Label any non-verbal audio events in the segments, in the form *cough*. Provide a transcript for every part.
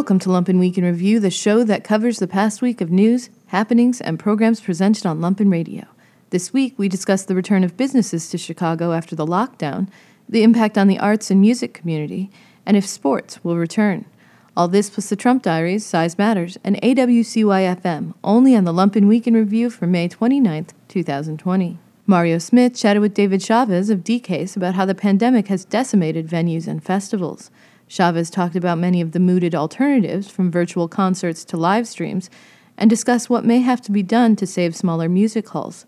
Welcome to Lumpen Week in Review, the show that covers the past week of news, happenings, and programs presented on Lumpen Radio. This week, we discuss the return of businesses to Chicago after the lockdown, the impact on the arts and music community, and if sports will return. All this plus the Trump Diaries, Size Matters, and AWCYFM, only on the Lumpen Week in Review for May 29th, 2020. Mario Smith chatted with David Chavez of DCASE about how the pandemic has decimated venues and festivals. Chavez talked about many of the mooted alternatives, from virtual concerts to live streams, and discussed what may have to be done to save smaller music halls.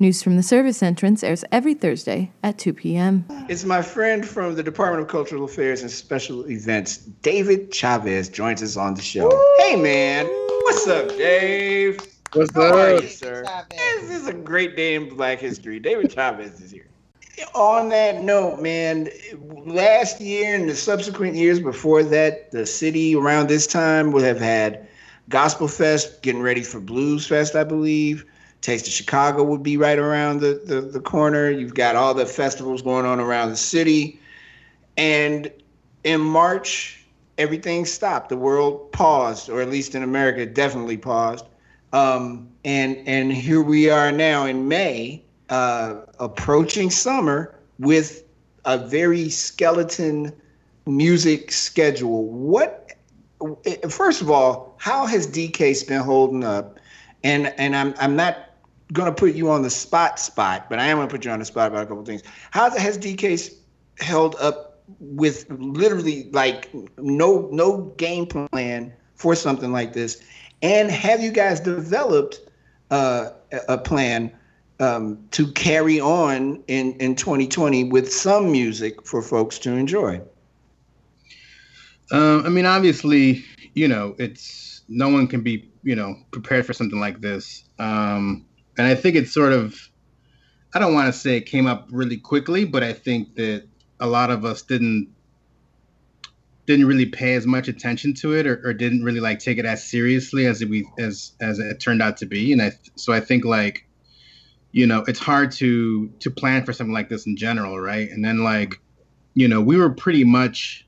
News from the service entrance airs every Thursday at 2 p.m. It's my friend from the Department of Cultural Affairs and Special Events, David Chavez, joins us on the show. Woo! Hey, man. What's up, Dave? What's How up? Are you, sir? This is a great day in Black History. David Chavez is here. On that note, man, last year and the subsequent years before that, the city around this time would have had Gospel Fest, getting ready for Blues Fest, I believe. Taste of Chicago would be right around the, the, the corner. You've got all the festivals going on around the city. And in March, everything stopped. The world paused, or at least in America, definitely paused. Um, and and here we are now in May, uh, approaching summer with a very skeleton music schedule. What? First of all, how has DCASE been holding up? And and I'm I'm not to put you on the spot spot, but I am to put you on the spot about a couple things. How has DCASE held up with literally like no no game plan for something like this? And have you guys developed uh, a plan um, to carry on in, in 2020 with some music for folks to enjoy? Um, I mean, obviously, you know, it's no one can be, you know, prepared for something like this. Um, and I think it's sort of I don't want to say it came up really quickly, but I think that a lot of us didn't didn't really pay as much attention to it or, or didn't really like take it as seriously as we as as it turned out to be and I so I think like you know it's hard to to plan for something like this in general right? And then like you know we were pretty much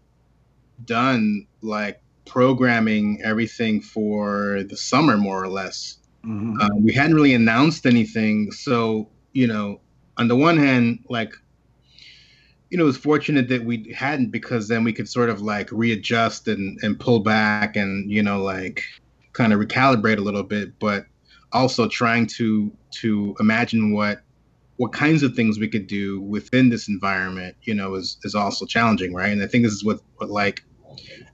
done like programming everything for the summer more or less. Mm-hmm. Uh, we hadn't really announced anything, so you know, on the one hand, like you know, it was fortunate that we hadn't because then we could sort of like readjust and and pull back and you know like kind of recalibrate a little bit, but also trying to to imagine what what kinds of things we could do within this environment, you know, is is also challenging, right? And I think this is what what like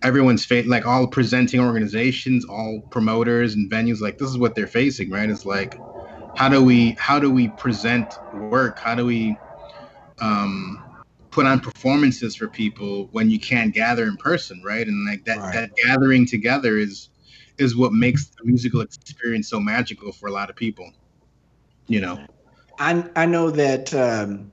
everyone's fa- like all presenting organizations, all promoters and venues, like this is what they're facing, right? It's like, how do we how do we present work? How do we um, put on performances for people when you can't gather in person, right? And like that right. that gathering together is is what makes the musical experience so magical for a lot of people. You know. I I know that um,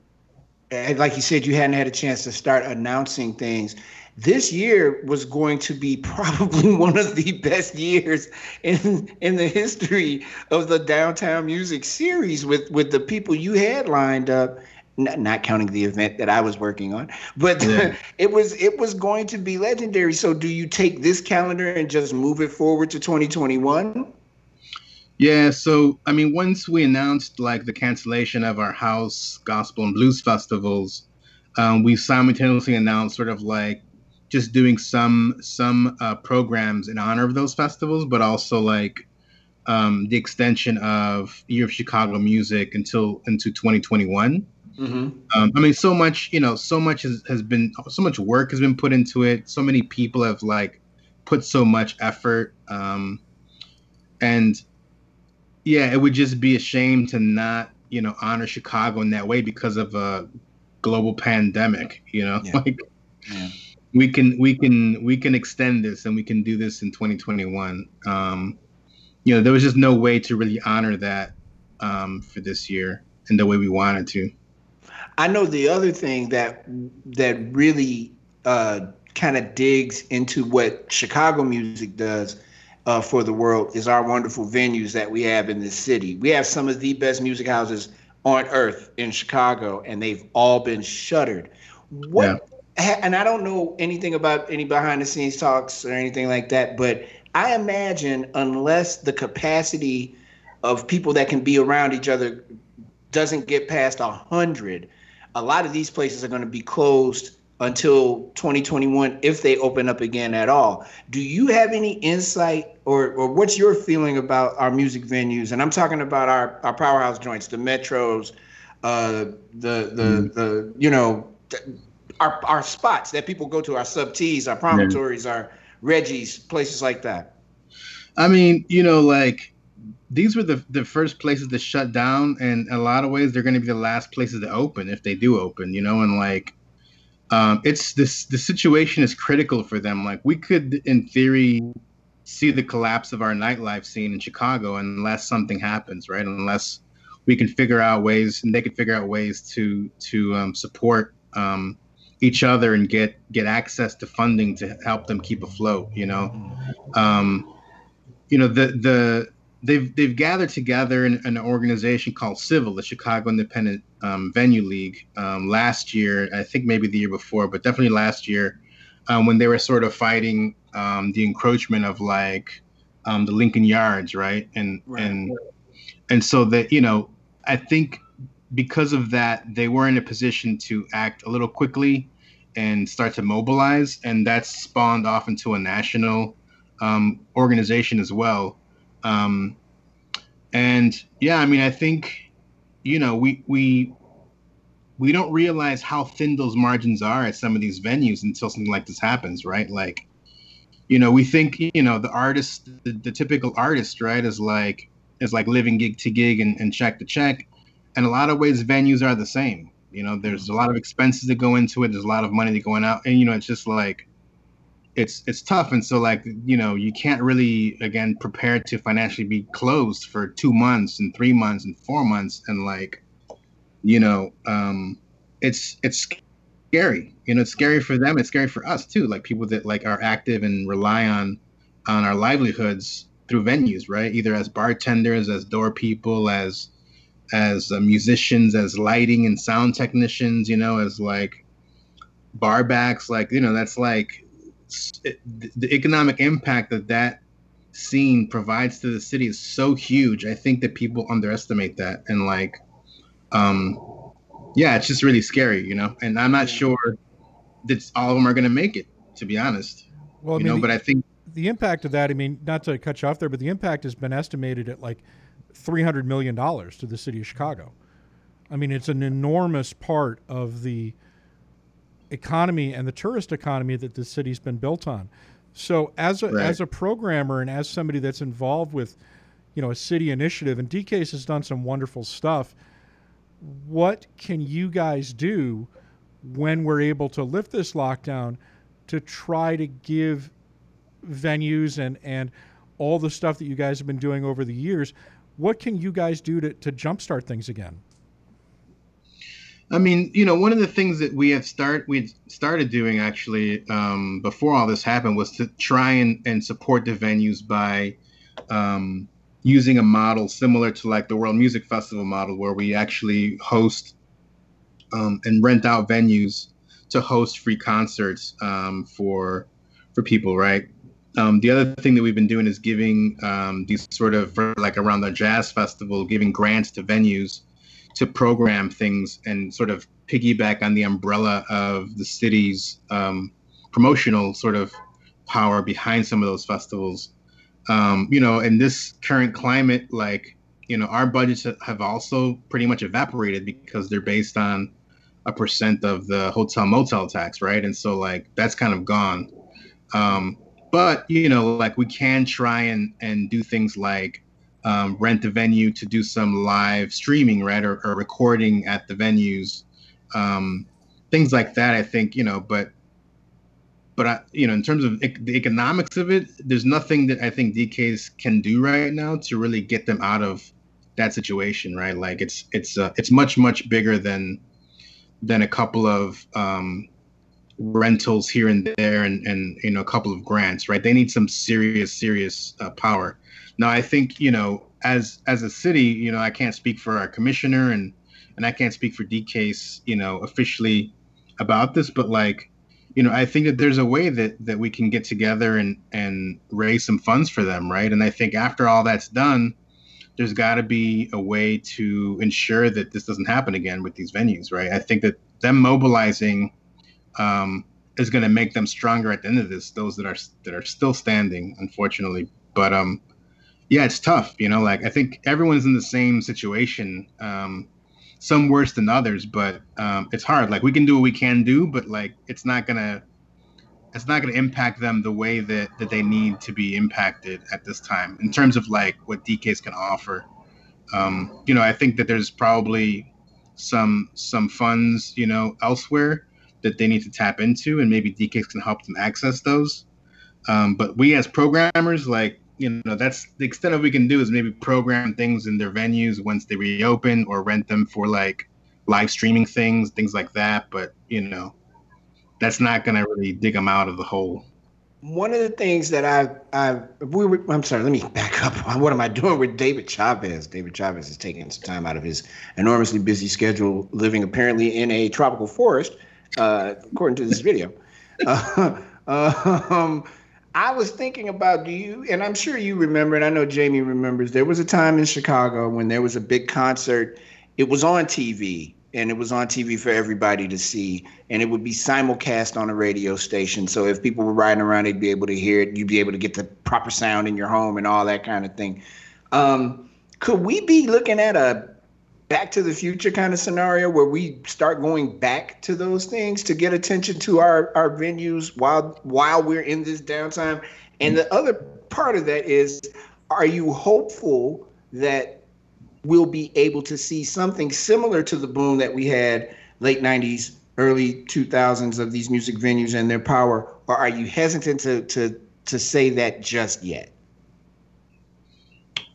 like you said, you hadn't had a chance to start announcing things this year was going to be *laughs* probably one of the best years in in the history of the downtown music series with with the people you had lined up not, not counting the event that I was working on but yeah. *laughs* it was it was going to be legendary so do you take this calendar and just move it forward to 2021 yeah, so I mean, once we announced like the cancellation of our house gospel and blues festivals, um, we simultaneously announced sort of like just doing some some uh, programs in honor of those festivals, but also like um, the extension of Year of Chicago Music until into 2021. Mm-hmm. Um, I mean, so much you know, so much has, has been so much work has been put into it. So many people have like put so much effort, um, and yeah, it would just be a shame to not you know honor Chicago in that way because of a global pandemic. You know, yeah. like. Yeah we can we can we can extend this and we can do this in 2021 um, you know there was just no way to really honor that um, for this year in the way we wanted to i know the other thing that that really uh, kind of digs into what chicago music does uh, for the world is our wonderful venues that we have in this city. We have some of the best music houses on earth in chicago and they've all been shuttered. What yeah. and I don't know anything about any behind the scenes talks or anything like that, but I imagine unless the capacity of people that can be around each other doesn't get past a hundred, a lot of these places are going to be closed until 2021 if they open up again at all. Do you have any insight or or what's your feeling about our music venues? And I'm talking about our our powerhouse joints, the metros, uh, the the mm. the you know our our spots that people go to, our sub T's, our promontories, our Reggie's, places like that. I mean, you know, like these were the the first places to shut down, and in a lot of ways, they're going to be the last places to open if they do open. You know, and like um, it's this the situation is critical for them. Like we could, in theory, see the collapse of our nightlife scene in Chicago unless something happens, right? Unless we can figure out ways, and they can figure out ways to to um, support um, each other and get get access to funding to help them keep afloat. You know, um, you know the the they've they've gathered together in, an organization called CIVL, the Chicago Independent um, Venue League, um, last year. I think maybe the year before, but definitely last year, um, when they were sort of fighting um, the encroachment of like um, the Lincoln Yards, right? And right. and and so that you know, I think because of that, they were in a position to act a little quickly and start to mobilize, and that's spawned off into a national um, organization as well um, and yeah, I mean, I think you know we we we don't realize how thin those margins are at some of these venues until something like this happens, right? Like, you know, we think you know the artist, the, the typical artist, right, is like is like living gig to gig and, and check to check, and a lot of ways venues are the same. You know, there's a lot of expenses that go into it. There's a lot of money that going out, and you know, it's just like it's it's tough. And so like you know you can't really again prepare to financially be closed for two months and three months and four months. And like you know um it's it's scary. You know it's scary for them. It's scary for us too. Like people that like are active and rely on on our livelihoods through venues right? Either as bartenders as door people as as uh, musicians as lighting and sound technicians you know as like bar backs. Like you know that's like it, the economic impact that that scene provides to the city is so huge. I think that people underestimate that, and like, um, yeah, it's just really scary, you know. And I'm not sure that all of them are going to make it, to be honest. Well, I you mean, know, the, but I think the impact of that. I mean, not to cut you off there, but the impact has been estimated at like three hundred million dollars to the city of Chicago. I mean, it's an enormous part of the economy and the tourist economy that the city's been built on. So as a right. as a programmer and as somebody that's involved with, you know, a city initiative, and DCASE has done some wonderful stuff. What can you guys do when we're able to lift this lockdown to try to give venues and and all the stuff that you guys have been doing over the years? What can you guys do to, to jumpstart things again? I mean, you know, one of the things that we have start we started doing actually um, before all this happened was to try and, and support the venues by um, using a model similar to like the World Music Festival model, where we actually host um, and rent out venues to host free concerts um, for for people, right? Um, the other thing that we've been doing is giving um, these sort of like around the jazz festival, giving grants to venues to program things and sort of piggyback on the umbrella of the city's um, promotional sort of power behind some of those festivals. Um, you know, in this current climate, like, you know, our budgets have also pretty much evaporated because they're based on a percent of the hotel motel tax, right? And so, like, that's kind of gone. Um, but, you know, like, we can try and, and do things like um, rent a venue to do some live streaming, right, or, or recording at the venues, um, things like that. I think you know, but but I, you know, in terms of the economics of it, there's nothing that I think DCASE can do right now to really get them out of that situation, right? Like it's it's uh, it's much much bigger than than a couple of um, rentals here and there, and and you know a couple of grants, right? They need some serious serious uh, power. Now, I think you know, as as a city, you know, I can't speak for our commissioner and and I can't speak for DCASE, you know, officially about this, but like, you know, I think that there's a way that that we can get together and and raise some funds for them, right? And I think after all that's done, there's got to be a way to ensure that this doesn't happen again with these venues, right? I think that them mobilizing um, is going to make them stronger at the end of this. Those that are that are still standing, unfortunately, but um, yeah, it's tough. You know, like I think everyone's in the same situation. Um, some worse than others, but um, it's hard. Like we can do what we can do, but like it's not gonna it's not gonna impact them the way that that they need to be impacted at this time in terms of like what DCASE can offer. Um, you know, I think that there's probably some some funds, you know, elsewhere that they need to tap into, and maybe DCASE can help them access those. Um, but we as programmers, like you know that's the extent of we can do is maybe program things in their venues once they reopen or rent them for like live streaming things things like that but you know that's not going to really dig them out of the hole one of the things that I, I, we were, I'm sorry, let me back up. *laughs* What am I doing with David Chavez? David Chavez is taking some time out of his enormously busy schedule, living apparently in a tropical forest, uh, according to this video. *laughs* Uh, um, I was thinking about do you, and I'm sure you remember, and I know Jamie remembers. There was a time in Chicago when there was a big concert. It was on TV, and it was on TV for everybody to see, and it would be simulcast on a radio station. So if people were riding around, they'd be able to hear it. You'd be able to get the proper sound in your home and all that kind of thing. Um, could we be looking at a back to the future kind of scenario where we start going back to those things to get attention to our, our venues while while we're in this downtime. And the other part of that is are you hopeful that we'll be able to see something similar to the boom that we had late 90s early 2000s of these music venues and their power? Or are you hesitant to to to say that just yet?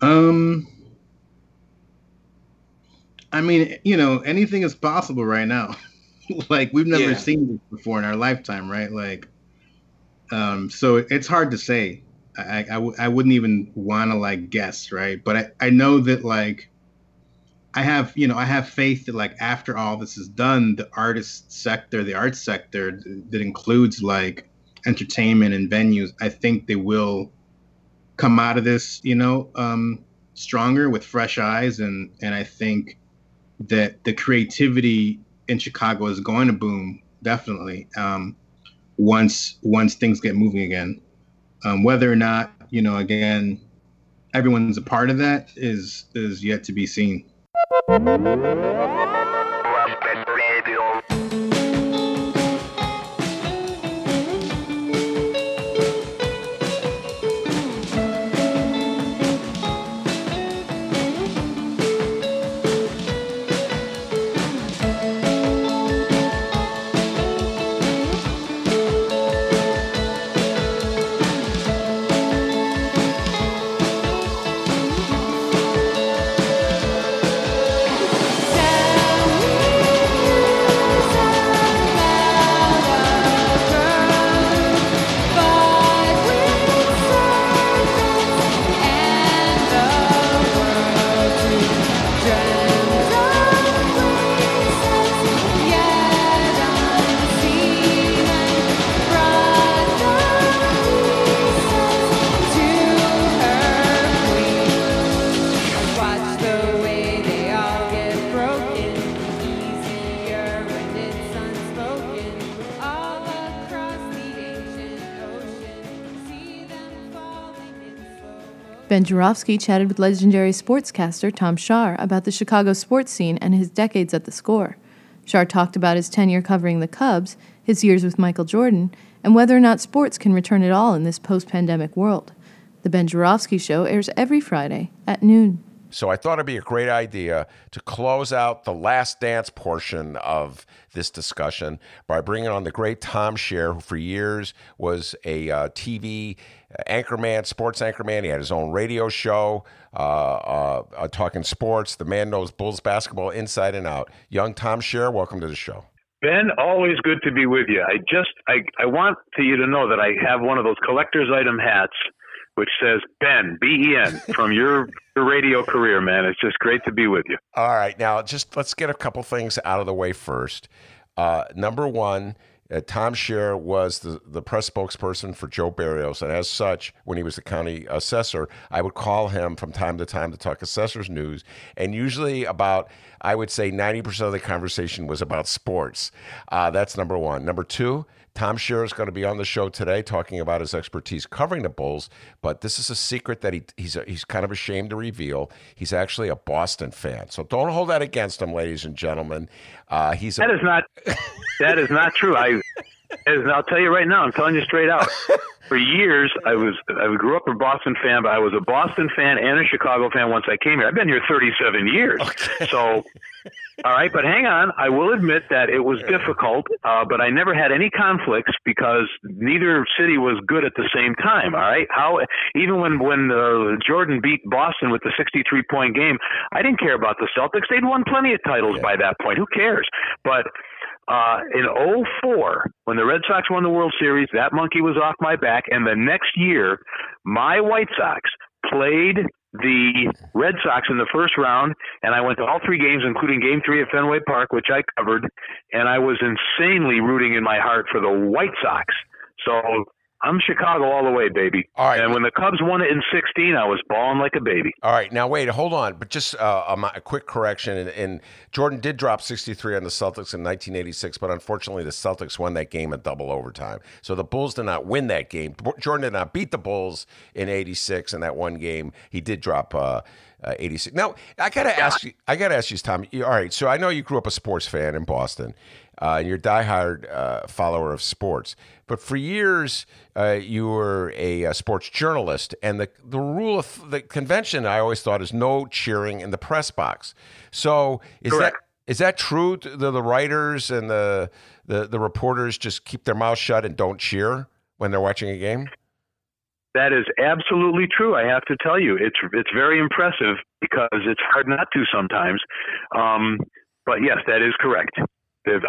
Um I mean, you know, anything is possible right now. *laughs* like we've never yeah. seen this before in our lifetime, right? Like, um, so it's hard to say. I, I, w- I wouldn't even want to like guess, right? But I, I know that like I have, you know, I have faith that like after all this is done, the artist sector, the arts sector that includes like entertainment and venues, I think they will come out of this, you know, um, stronger with fresh eyes, and and I think that the creativity in Chicago is going to boom definitely um, once once things get moving again. Um, whether or not you know, again, everyone's a part of that is is yet to be seen. Ben Joravsky chatted with legendary sportscaster Tom Shaer about the Chicago sports scene and his decades at the score. Shaer talked about his tenure covering the Cubs, his years with Michael Jordan, and whether or not sports can return at all in this post pandemic world. The Ben Joravsky Show airs every Friday at noon. So I thought it'd be a great idea to close out the last dance portion of this discussion by bringing on the great Tom Shaer, who for years was a uh, TV anchorman, sports anchorman. He had his own radio show, uh, uh, uh, talking sports. The man knows Bulls basketball inside and out. Young Tom Shaer, welcome to the show. Ben, always good to be with you. I just I, I want to you to know that I have one of those collector's item hats which says Ben B E N from your, your radio career, man. It's just great to be with you. All right, now just let's get a couple things out of the way first. Uh, number one, Uh, Tom Shaer was the, the press spokesperson for Joe Berrios, and as such, when he was the county assessor, I would call him from time to time to talk assessors news. And usually, about I would say ninety percent of the conversation was about sports. Uh, that's number one. Number two, Tom Shaer is going to be on the show today talking about his expertise covering the Bulls, but this is a secret that he, he's he's kind of ashamed to reveal. He's actually a Boston fan, so don't hold that against him, ladies and gentlemen. Uh, he's that a, is not that is not true. I and I'll tell you right now, I'm telling you straight out. *laughs* For years, I was I grew up a Boston fan, but I was a Boston fan and a Chicago fan once I came here. I've been here 37 years, okay. so all right, but hang on. I will admit that it was difficult, uh, but I never had any conflicts because neither city was good at the same time. All right, how even when when uh, Jordan beat Boston with the 63 point game, I didn't care about the Celtics. They'd won plenty of titles yeah. by that point. Who cares? But uh, in 04, when the Red Sox won the World Series, that monkey was off my back. And the next year, my White Sox played the Red Sox in the first round, and I went to all three games, including Game Three at Fenway Park, which I covered, and I was insanely rooting in my heart for the White Sox. So I'm Chicago all the way, baby. All right. And when the Cubs won it in 16, I was bawling like a baby. All right. Now, wait, hold on. But just uh, a, a, quick correction. And, and, Jordan did drop 63 on the Celtics in 1986, but unfortunately, the Celtics won that game in double overtime. So the Bulls did not win that game. Jordan did not beat the Bulls in 86 in that one game. He did drop. Uh, uh, 86. Now, I got to yeah. ask you, I got to ask you, Tom. All right. So I know you grew up a sports fan in Boston uh, and you're a diehard uh, follower of sports. But for years, uh, you were a, a, sports journalist, and the the rule of the convention I always thought is no cheering in the press box. So is Correct. that is that true? The, the writers and the, the the reporters just keep their mouths shut and don't cheer when they're watching a game. That is absolutely true. I have to tell you, it's it's very impressive because it's hard not to sometimes. Um, but yes, that is correct.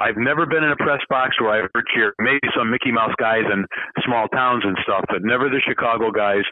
I've never been in a press box where I've heard cheer. Maybe some Mickey Mouse guys in small towns and stuff, but never the Chicago guys.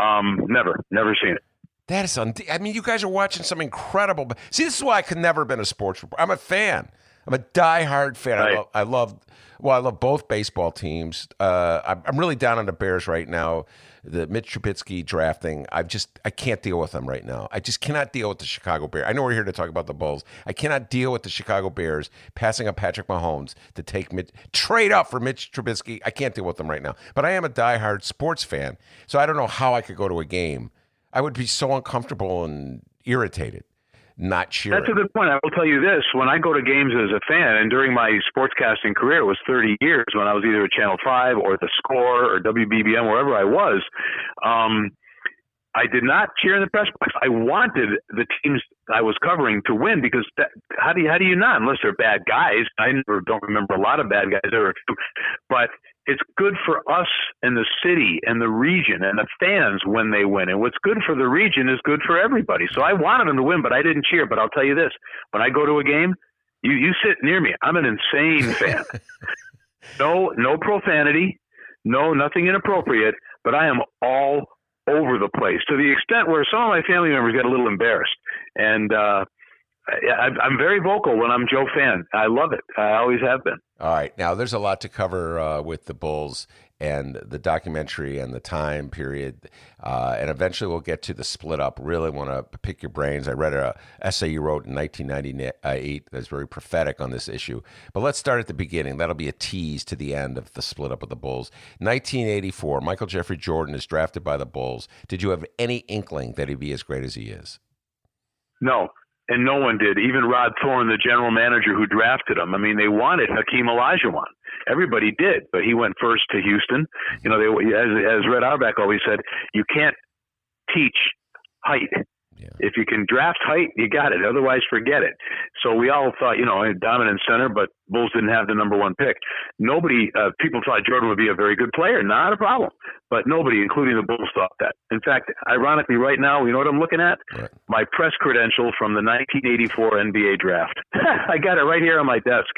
Um, never, never seen it. That is, un- I mean, you guys are watching some incredible. See, this is why I could never have been a sports reporter. I'm a fan. I'm a diehard fan. Right. I, love, I love, well, I love both baseball teams. Uh, I'm, I'm really down on the Bears right now the Mitch Trubisky drafting. I just I can't deal with them right now. I just cannot deal with the Chicago Bears. I know we're here to talk about the Bulls. I cannot deal with the Chicago Bears passing up Patrick Mahomes to take Mitch, trade up for Mitch Trubisky. I can't deal with them right now. But I am a diehard sports fan, so I don't know how I could go to a game. I would be so uncomfortable and irritated not cheering. That's a good point. I will tell you this: when I go to games as a fan, and during my sportscasting career, it was 30 years when I was either at Channel Five or The Score or WBBM, wherever I was. Um, I did not cheer in the press box. I wanted the teams I was covering to win because that, how do you how do you not unless they're bad guys? I never don't remember a lot of bad guys ever, *laughs* but it's good for us and the city and the region and the fans when they win. And what's good for the region is good for everybody. So I wanted them to win, but I didn't cheer. But I'll tell you this: when I go to a game, you you sit near me. I'm an insane fan. *laughs* no no profanity, no nothing inappropriate, but I am all over the place to the extent where some of my family members get a little embarrassed. And uh, I, I'm very vocal when I'm Joe fan. I love it. I always have been. All right. Now, there's a lot to cover uh, with the Bulls and the documentary and the time period. Uh, and eventually we'll get to the split up. Really want to pick your brains. I read an essay you wrote in 1998 that's very prophetic on this issue. But let's start at the beginning. That'll be a tease to the end of the split up of the Bulls. 1984, Michael Jeffrey Jordan is drafted by the Bulls. Did you have any inkling that he'd be as great as he is? No, and no one did. Even Rod Thorn, the general manager who drafted him. I mean, they wanted Hakeem Olajuwon. Everybody did, but he went first to Houston. You know, they as as Red Auerbach always said, you can't teach height. Yeah. If you can draft height, you got it. Otherwise, forget it. So we all thought, you know, a dominant center, but Bulls didn't have the number one pick. Nobody, uh, people thought Jordan would be a very good player. Not a problem. But nobody, including the Bulls, thought that. In fact, ironically, right now, you know what I'm looking at? Right. My press credential from the 1984 NBA draft. *laughs* I got it right here on my desk.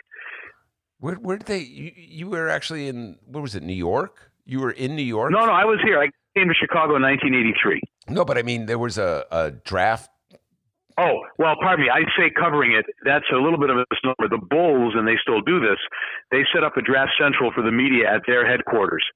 Where, where did they? You, you were actually in, what was it, New York? You were in New York? No, no, I was here. I came to Chicago in 1983. No, but I mean, there was a, a draft Oh, well, pardon me. I say covering it. That's a little bit of a misnomer. The Bulls, and they still do this, they set up a draft central for the media at their headquarters.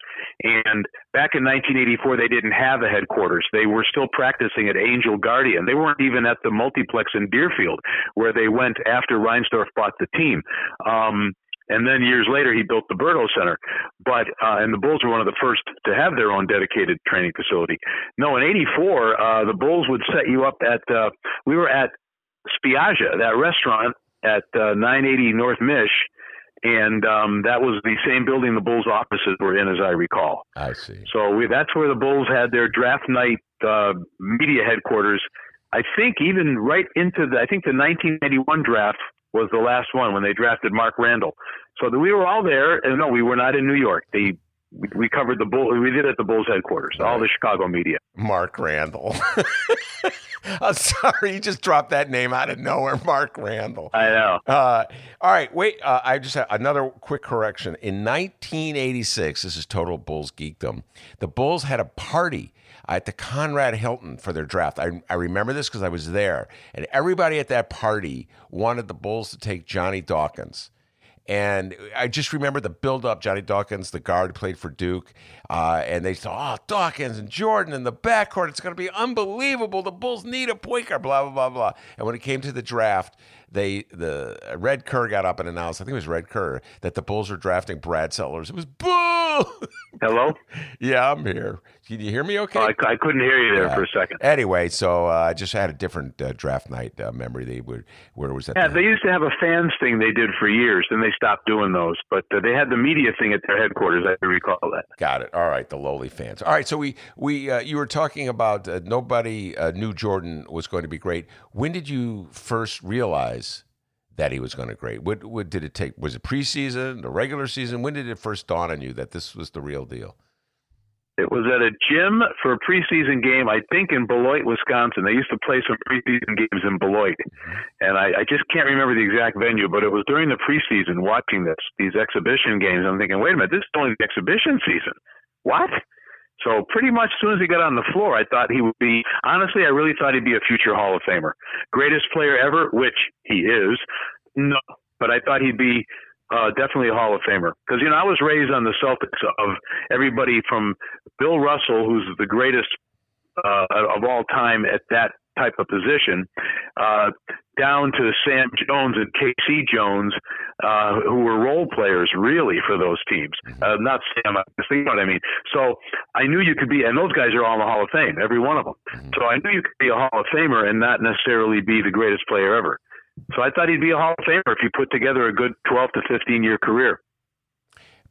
And back in 1984, they didn't have a headquarters. They were still practicing at Angel Guardian. They weren't even at the multiplex in Deerfield, where they went after Reinsdorf bought the team. Um, and then years later, he built the Berto Center. But uh, and the Bulls were one of the first to have their own dedicated training facility. No, in '84, uh, the Bulls would set you up at. Uh, we were at Spiaggia, that restaurant at uh, 980 North Mish, and um, that was the same building the Bulls' offices were in, as I recall. I see. So we, that's where the Bulls had their draft night uh, media headquarters. I think even right into the, I think the 1991 draft was the last one when they drafted Mark Randall. So the, we were all there. And no, we were not in New York. They we, we covered the bull. We did it at the Bulls headquarters. All the Chicago media. Mark Randall. *laughs* I'm sorry, you just dropped that name out of nowhere, Mark Randall. I know. Uh, all right, wait. Uh, I just have another quick correction. In 1986, this is total Bulls geekdom. The Bulls had a party at the Conrad Hilton for their draft. I, I remember this because I was there, and everybody at that party wanted the Bulls to take Johnny Dawkins. And I just remember the build up. Johnny Dawkins, the guard, played for Duke. Uh, and they said, oh, Dawkins and Jordan in the backcourt. It's going to be unbelievable. The Bulls need a point guard, blah, blah, blah, blah. And when it came to the draft, they the Red Kerr got up and announced, I think it was Red Kerr, that the Bulls were drafting Brad Sellers. It was boo. *laughs* Hello? yeah, I'm here. Can you hear me okay? Oh, I, I, couldn't hear you there yeah. for a second. Anyway, so uh, I just had a different uh, draft night uh, memory. They would where was that. Yeah, they used to have a fans thing they did for years, then they stopped doing those. But uh, they had the media thing at their headquarters. I recall that. Got it. All right, the lowly fans. All right, so we we uh, you were talking about uh, nobody knew Jordan was going to be great. When did you first realize? That he was going to great? What, what did it take? Was it preseason, the regular season? When did it first dawn on you that this was the real deal? It was at a gym for a preseason game, I think in Beloit, Wisconsin. They used to play some preseason games in Beloit. Mm-hmm. And I, I just can't remember the exact venue, but it was during the preseason watching this, these exhibition games. I'm thinking, wait a minute, this is only the exhibition season. What? So pretty much as soon as he got on the floor, I thought he would be. Honestly, I really thought he'd be a future Hall of Famer, greatest player ever, which he is. No, but I thought he'd be uh, definitely a Hall of Famer because you know I was raised on the Celtics of everybody from Bill Russell, who's the greatest uh, of all time at that type of position, uh, down to Sam Jones and K.C. Jones, uh, who were role players really for those teams. Mm-hmm. Uh, not Sam, you know what I mean. So I knew you could be, and those guys are all in the Hall of Fame, every one of them. Mm-hmm. So I knew you could be a Hall of Famer and not necessarily be the greatest player ever. So I thought he'd be a Hall of Famer if you put together a good 12 to 15 year career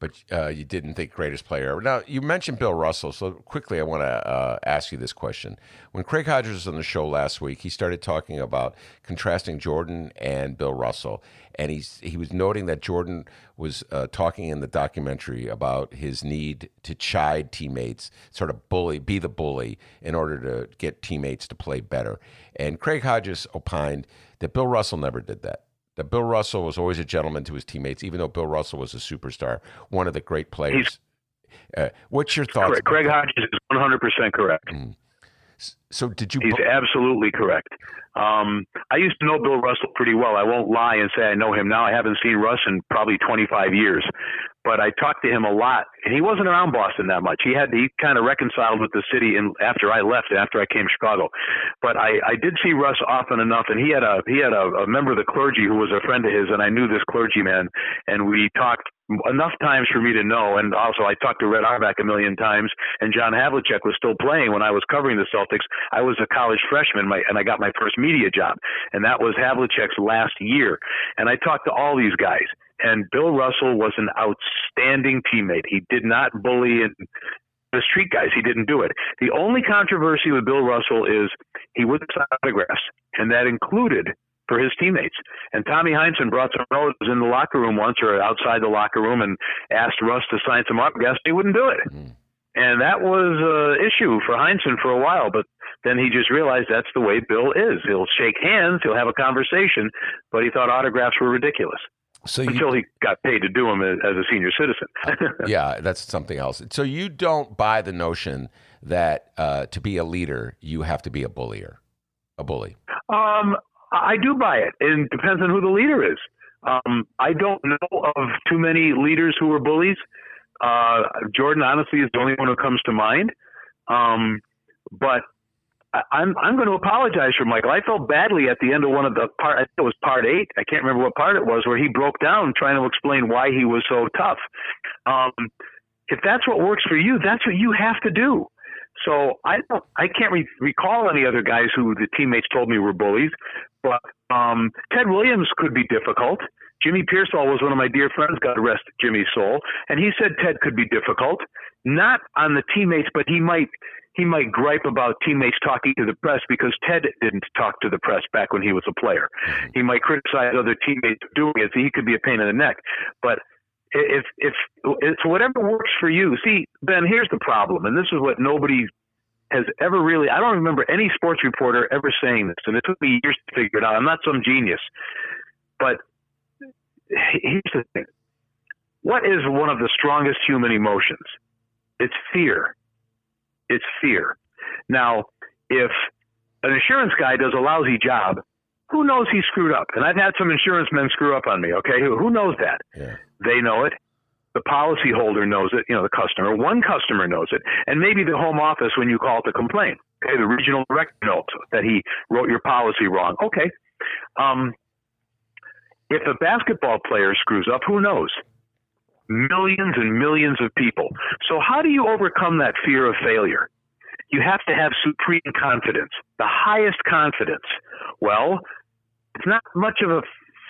but uh, you didn't think greatest player ever. Now, you mentioned Bill Russell, so quickly I want to uh, ask you this question. When Craig Hodges was on the show last week, he started talking about contrasting Jordan and Bill Russell, and he's he was noting that Jordan was uh, talking in the documentary about his need to chide teammates, sort of bully, be the bully, in order to get teammates to play better. And Craig Hodges opined that Bill Russell never did that that Bill Russell was always a gentleman to his teammates, even though Bill Russell was a superstar, one of the great players. Uh, what's your thoughts? Craig Hodges is 100% correct. Mm. So did you? He's absolutely correct. Um, I used to know Bill Russell pretty well. I won't lie and say I know him now. I haven't seen Russ in probably 25 years but I talked to him a lot, and he wasn't around Boston that much. He had he kind of reconciled with the city, and after I left, after I came to Chicago, but I I did see Russ often enough, and he had a he had a, a member of the clergy who was a friend of his, and I knew this clergyman, and we talked enough times for me to know. And also, I talked to Red Auerbach a million times, and John Havlicek was still playing when I was covering the Celtics. I was a college freshman, my, and I got my first media job, and that was Havlicek's last year. And I talked to all these guys, and Bill Russell was an outstanding teammate. He did not bully and the street guys. He didn't do it. The only controversy with Bill Russell is he wouldn't sign autographs, and that included for his teammates. And Tommy Heinsohn brought some roses in the locker room once or outside the locker room and asked Russ to sign some autographs. He wouldn't do it. Mm-hmm. And that was an issue for Heinsohn for a while, but then he just realized that's the way Bill is. He'll shake hands, he'll have a conversation, but he thought autographs were ridiculous. So until he got paid to do them as, as a senior citizen. *laughs* yeah, that's something else. So you don't buy the notion that uh, to be a leader you have to be a bullier. a bully? Um, I do buy it. It depends on who the leader is. Um, I don't know of too many leaders who are bullies. Uh, Jordan, honestly, is the only one who comes to mind. Um, but I, I'm I'm going to apologize for Michael. I felt badly at the end of one of the part. I think it was part eight. I can't remember what part it was where he broke down trying to explain why he was so tough. Um, if that's what works for you, that's what you have to do. So I don't, I can't re- recall any other guys who the teammates told me were bullies, but um, Ted Williams could be difficult. Jimmy Piersall was one of my dear friends, God rest Jimmy's soul, and he said Ted could be difficult, not on the teammates, but he might he might gripe about teammates talking to the press because Ted didn't talk to the press back when he was a player. He might criticize other teammates doing it, so he could be a pain in the neck. But if if it's whatever works for you. See, Ben, here's the problem, and this is what nobody has ever really. I don't remember any sports reporter ever saying this, and it took me years to figure it out. I'm not some genius, but here's the thing: what is one of the strongest human emotions? It's fear. It's fear. Now, if an insurance guy does a lousy job, who knows he screwed up? And I've had some insurance men screw up on me. Okay, who, who knows that? Yeah. They know it. The policyholder knows it. You know, the customer. One customer knows it, and maybe the home office when you call to complain. Okay, the regional director knows that he wrote your policy wrong. Okay. Um, if a basketball player screws up, who knows? Millions and millions of people. So, how do you overcome that fear of failure? You have to have supreme confidence, the highest confidence. Well, it's not much of a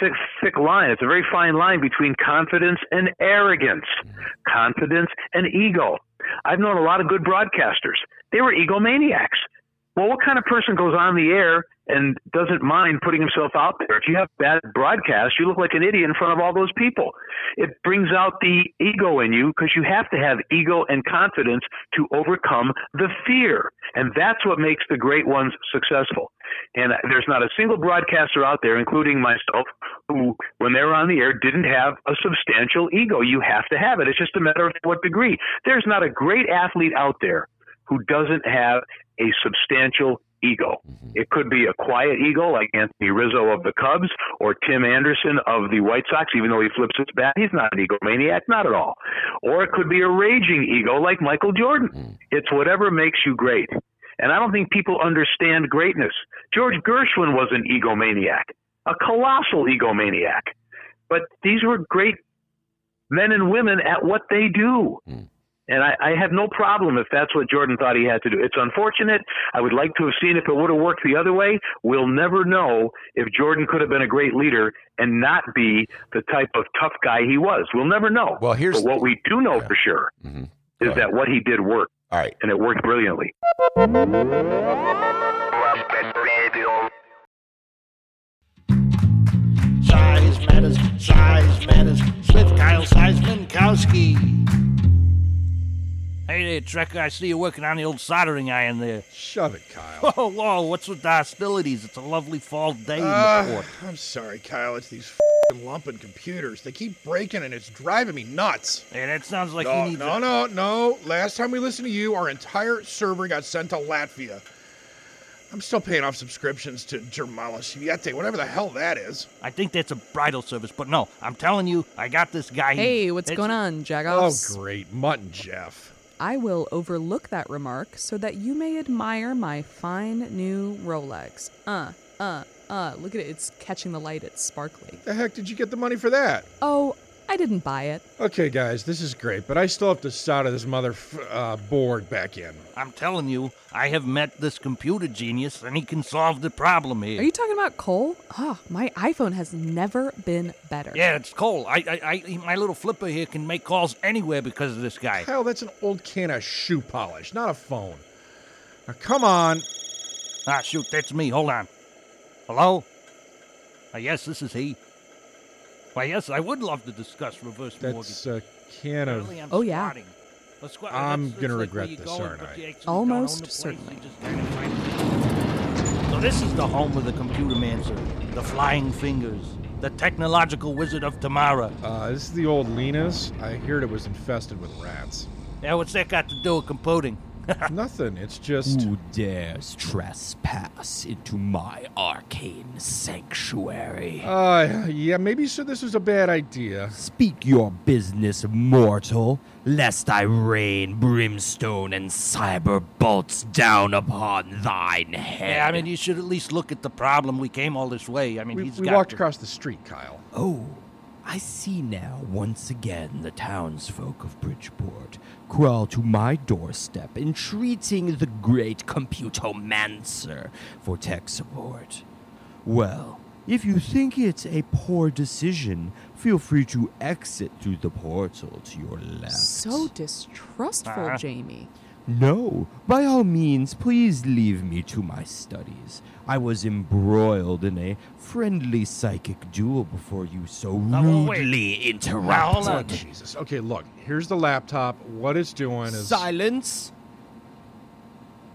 thick, thick line. It's a very fine line between confidence and arrogance, confidence and ego. I've known a lot of good broadcasters. They were egomaniacs. Well, what kind of person goes on the air and doesn't mind putting himself out there? If you have bad broadcast, you look like an idiot in front of all those people. It brings out the ego in you because you have to have ego and confidence to overcome the fear. And that's what makes the great ones successful. And there's not a single broadcaster out there, including myself, who, when they were on the air, didn't have a substantial ego. You have to have it. It's just a matter of what degree. There's not a great athlete out there who doesn't have a substantial ego. Mm-hmm. It could be a quiet ego like Anthony Rizzo of the Cubs or Tim Anderson of the White Sox, even though he flips his bat. He's not an egomaniac, not at all. Or it could be a raging ego like Michael Jordan. Mm. It's whatever makes you great. And I don't think people understand greatness. George Gershwin was an egomaniac, a colossal egomaniac. But these were great men and women at what they do. Mm. And I, I have no problem if that's what Jordan thought he had to do. It's unfortunate. I would like to have seen if it would have worked the other way. We'll never know if Jordan could have been a great leader and not be the type of tough guy he was. We'll never know. Well, here's- but what we do know for sure Mhm. is Go that what he did worked, All right. and it worked brilliantly. Size matters, size matters. With Kyle Seismankowski. Hey there, Trekker. I see you're working on the old soldering iron there. Shove it, Kyle. *laughs* Whoa, whoa, what's with the hostilities? It's a lovely fall day in the Uh, port. I'm sorry, Kyle. It's these fing Lumpen computers. They keep breaking and it's driving me nuts. Hey, that sounds like No, you need no, no, no. Last time we listened to you, our entire server got sent to Latvia. I'm still paying off subscriptions to Germala Siete, whatever the hell that is. I think that's a bridal service, but no, I'm telling you, I got this guy. Hey, what's It's- going on, Jagos? Oh, great. Mutton Jeff. I will overlook that remark so that you may admire my fine new Rolex. Uh, uh, uh, look at it. It's catching the light. It's sparkly. The heck did you get the money for that? Oh, I didn't buy it. Okay, guys, this is great, but I still have to solder this mother f- uh, board back in. I'm telling you, I have met this computer genius, and he can solve the problem here. Are you talking about Cole? Oh, my iPhone has never been better. Yeah, it's Cole. I, I, I, my little flipper here can make calls anywhere because of this guy. Hell, that's an old can of shoe polish, not a phone. Now, come on. Ah, shoot, that's me. Hold on. Hello? Uh, yes, this is he. Why, yes, I would love to discuss reverse That's mortgage. a can of. Apparently I'm Oh, yeah. squatting. Let's squat- I'm let's- gonna let's like where regret you this, go and aren't put I? your eggs and you Almost don't the place, certainly. you just kinda find- So this is the home of the computer mancer, the flying fingers, the technological wizard of Tamara. Uh, this is the old Lena's. I heard it was infested with rats. Now, what's that got to do with computing? *laughs* Nothing. It's just. Who dares trespass into my arcane sanctuary? Uh, yeah, maybe so. This was a bad idea. Speak your business, mortal, lest I rain brimstone and cyber bolts down upon thine head. Yeah, I mean, you should at least look at the problem. We came all this way. I mean, We, he's we got walked to- across the street, Kyle. Oh, I see now once again the townsfolk of Bridgeport crawl to my doorstep, entreating the great computomancer for tech support. Well, if you think it's a poor decision, feel free to exit through the portal to your left. So distrustful, Uh-huh. Jamie. No, by all means, please leave me to my studies. I was embroiled in a friendly psychic duel before you so well, wait. rudely Now, interrupted. hold on. Jesus. Okay, look. Here's the laptop. What it's doing is. Silence!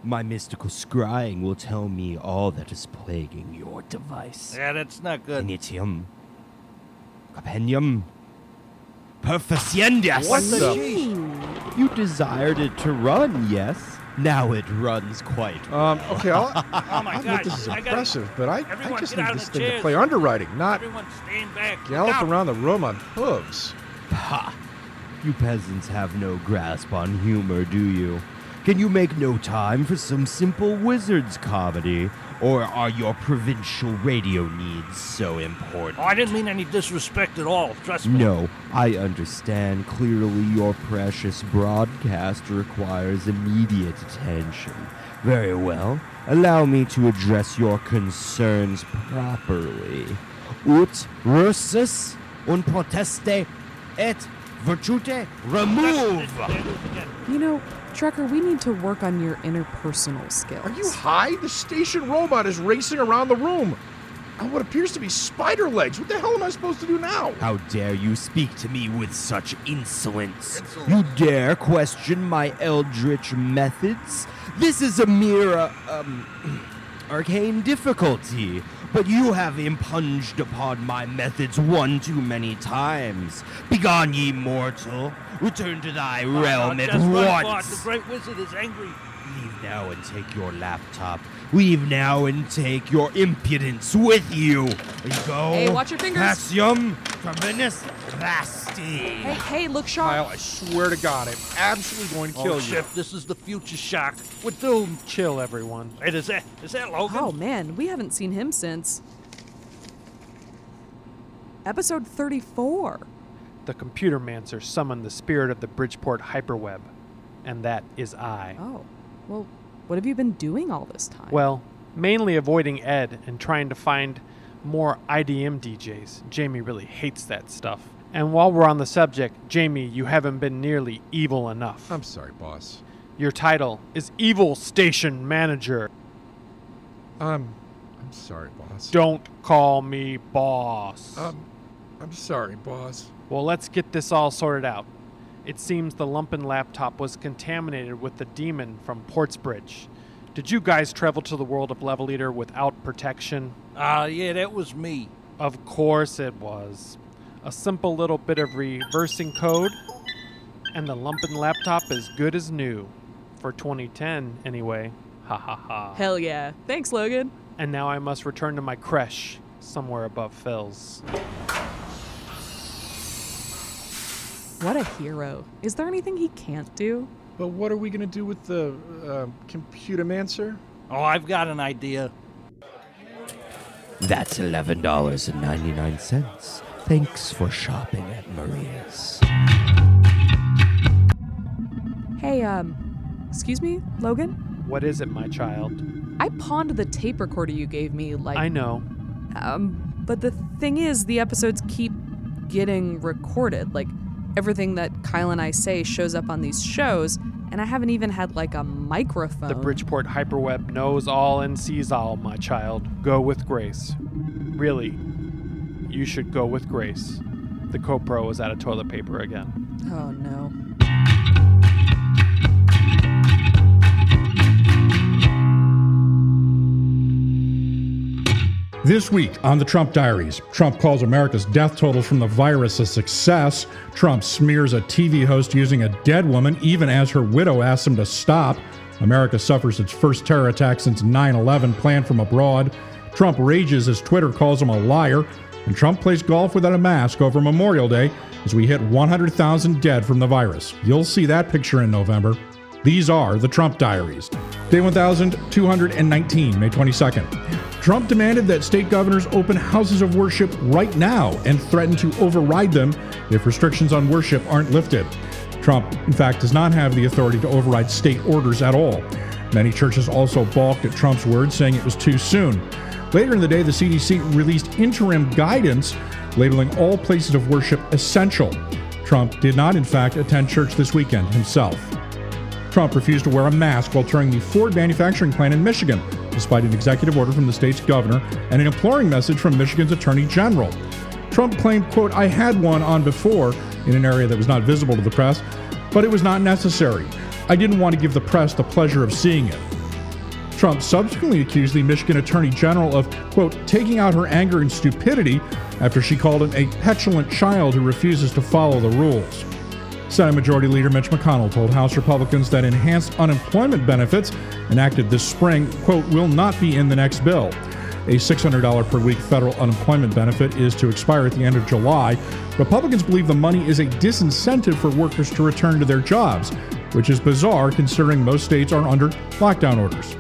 My mystical scrying will tell me all that is plaguing your device. Yeah, that's not good. Initium. Compendium. Perficiendius! What the? You desired it to run, yes? Now it runs quite Um, okay, I'll, *laughs* Oh my I think gosh! this is I gotta- impressive, but I, I just need this the thing to play underwriting, not Everyone stand back. gallop around the room on hooves. Ha! You peasants have no grasp on humor, do you? Can you make no time for some simple wizard's comedy? Or are your provincial radio needs so important? Oh, I didn't mean any disrespect at all. Trust me. No, I understand. Clearly, your precious broadcast requires immediate attention. Very well. Allow me to address your concerns properly. Ut russus un proteste et virtute remove! You know, Trucker, we need to work on your interpersonal skills. Are you high? The station robot is racing around the room on what appears to be spider legs. What the hell am I supposed to do now? How dare you speak to me with such insolence? You dare question my eldritch methods? This is a mere, uh, um, *clears throat* arcane difficulty, but you have impunged upon my methods one too many times. Begone, ye mortal! Return to thy realm at once! The Great Wizard is angry. Leave now and take your laptop. Leave now and take your impudence with you. There go. Hey, watch your fingers. Pasium Travinus Vasti. Hey, hey, look sharp. Kyle, I swear to God, I'm absolutely going to oh, kill oh, you. shit, this is the future shock. We're doomed. Chill, everyone. Wait, is that is that Logan? Oh man, we haven't seen him since episode 34. The computer mancer summoned the spirit of the Bridgeport hyperweb, and that is I. Oh, well, what have you been doing all this time? Well, mainly avoiding Ed and trying to find more IDM DJs. Jamie really hates that stuff. And while we're on the subject, Jamie, you haven't been nearly evil enough. I'm sorry, boss. Your title is Evil Station Manager. I'm, I'm sorry, boss. Don't call me boss. Um, I'm sorry, boss. Well, let's get this all sorted out. It seems the Lumpen laptop was contaminated with the demon from Portsbridge. Did you guys travel to the world of Level Eater without protection? Ah, yeah, that was me. Of course it was. A simple little bit of reversing code, and the Lumpen laptop is good as new. For 2010, anyway. Ha ha ha. Hell yeah. Thanks, Logan. And now I must return to my creche, somewhere above Phil's. What a hero. Is there anything he can't do? But what are we gonna do with the uh, computer mancer? Oh, I've got an idea. That's $11.99. Thanks for shopping at Maria's. Hey, um, excuse me, Logan? What is it, my child? I pawned the tape recorder you gave me, like. I know. Um, but the thing is, the episodes keep getting recorded. Like, everything that Kyle and I say shows up on these shows, and I haven't even had, like, a microphone. The Bridgeport hyperweb knows all and sees all, my child. Go with grace. Really, you should go with grace. The CoPro is out of toilet paper again. Oh, no. This week on the Trump Diaries, Trump calls America's death total from the virus a success. Trump smears a TV host using a dead woman even as her widow asks him to stop. America suffers its first terror attack since 9 11 planned from abroad. Trump rages as Twitter calls him a liar. And Trump plays golf without a mask over Memorial Day as we hit 100,000 dead from the virus. You'll see that picture in November. These are the Trump diaries. Day 1219, May 22nd. Trump demanded that state governors open houses of worship right now and threatened to override them if restrictions on worship aren't lifted. Trump, in fact, does not have the authority to override state orders at all. Many churches also balked at Trump's words, saying it was too soon. Later in the day, the CDC released interim guidance labeling all places of worship essential. Trump did not, in fact, attend church this weekend himself. Trump refused to wear a mask while touring the Ford manufacturing plant in Michigan, despite an executive order from the state's governor and an imploring message from Michigan's attorney general. Trump claimed, quote, I had one on before in an area that was not visible to the press, but it was not necessary. I didn't want to give the press the pleasure of seeing it. Trump subsequently accused the Michigan Attorney General of, quote, taking out her anger and stupidity after she called him a petulant child who refuses to follow the rules. Senate Majority Leader Mitch McConnell told House Republicans that enhanced unemployment benefits enacted this spring, quote, will not be in the next bill. A $600 per week federal unemployment benefit is to expire at the end of July. Republicans believe the money is a disincentive for workers to return to their jobs, which is bizarre considering most states are under lockdown orders.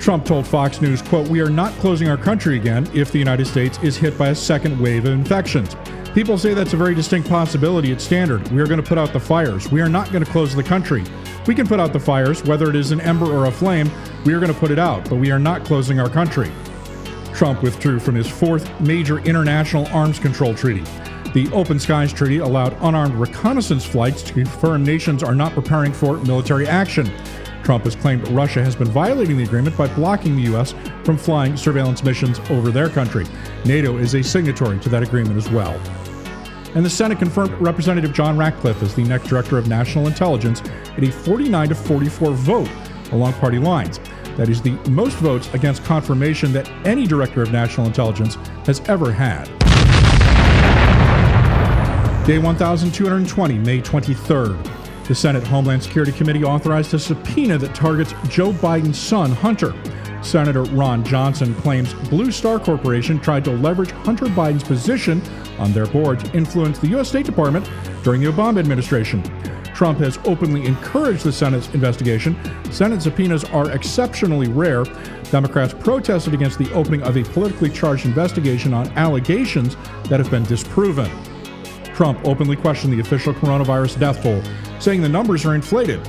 Trump told Fox News, quote, "We are not closing our country again if the United States is hit by a second wave of infections. People say that's a very distinct possibility at Standard. We are going to put out the fires. We are not going to close the country. We can put out the fires, whether it is an ember or a flame. We are going to put it out, but we are not closing our country." Trump withdrew from his fourth major international arms control treaty. The Open Skies Treaty allowed unarmed reconnaissance flights to confirm nations are not preparing for military action. Trump has claimed Russia has been violating the agreement by blocking the U.S. from flying surveillance missions over their country. NATO is a signatory to that agreement as well. And the Senate confirmed Representative John Ratcliffe as the next director of national intelligence at a 49 to 44 vote along party lines. That is the most votes against confirmation that any director of national intelligence has ever had. Day 1220, May 23rd. The Senate Homeland Security Committee authorized a subpoena that targets Joe Biden's son, Hunter. Senator Ron Johnson claims Blue Star Corporation tried to leverage Hunter Biden's position on their board to influence the U.S. State Department during the Obama administration. Trump has openly encouraged the Senate's investigation. Senate subpoenas are exceptionally rare. Democrats protested against the opening of a politically charged investigation on allegations that have been disproven. Trump openly questioned the official coronavirus death toll, saying the numbers are inflated.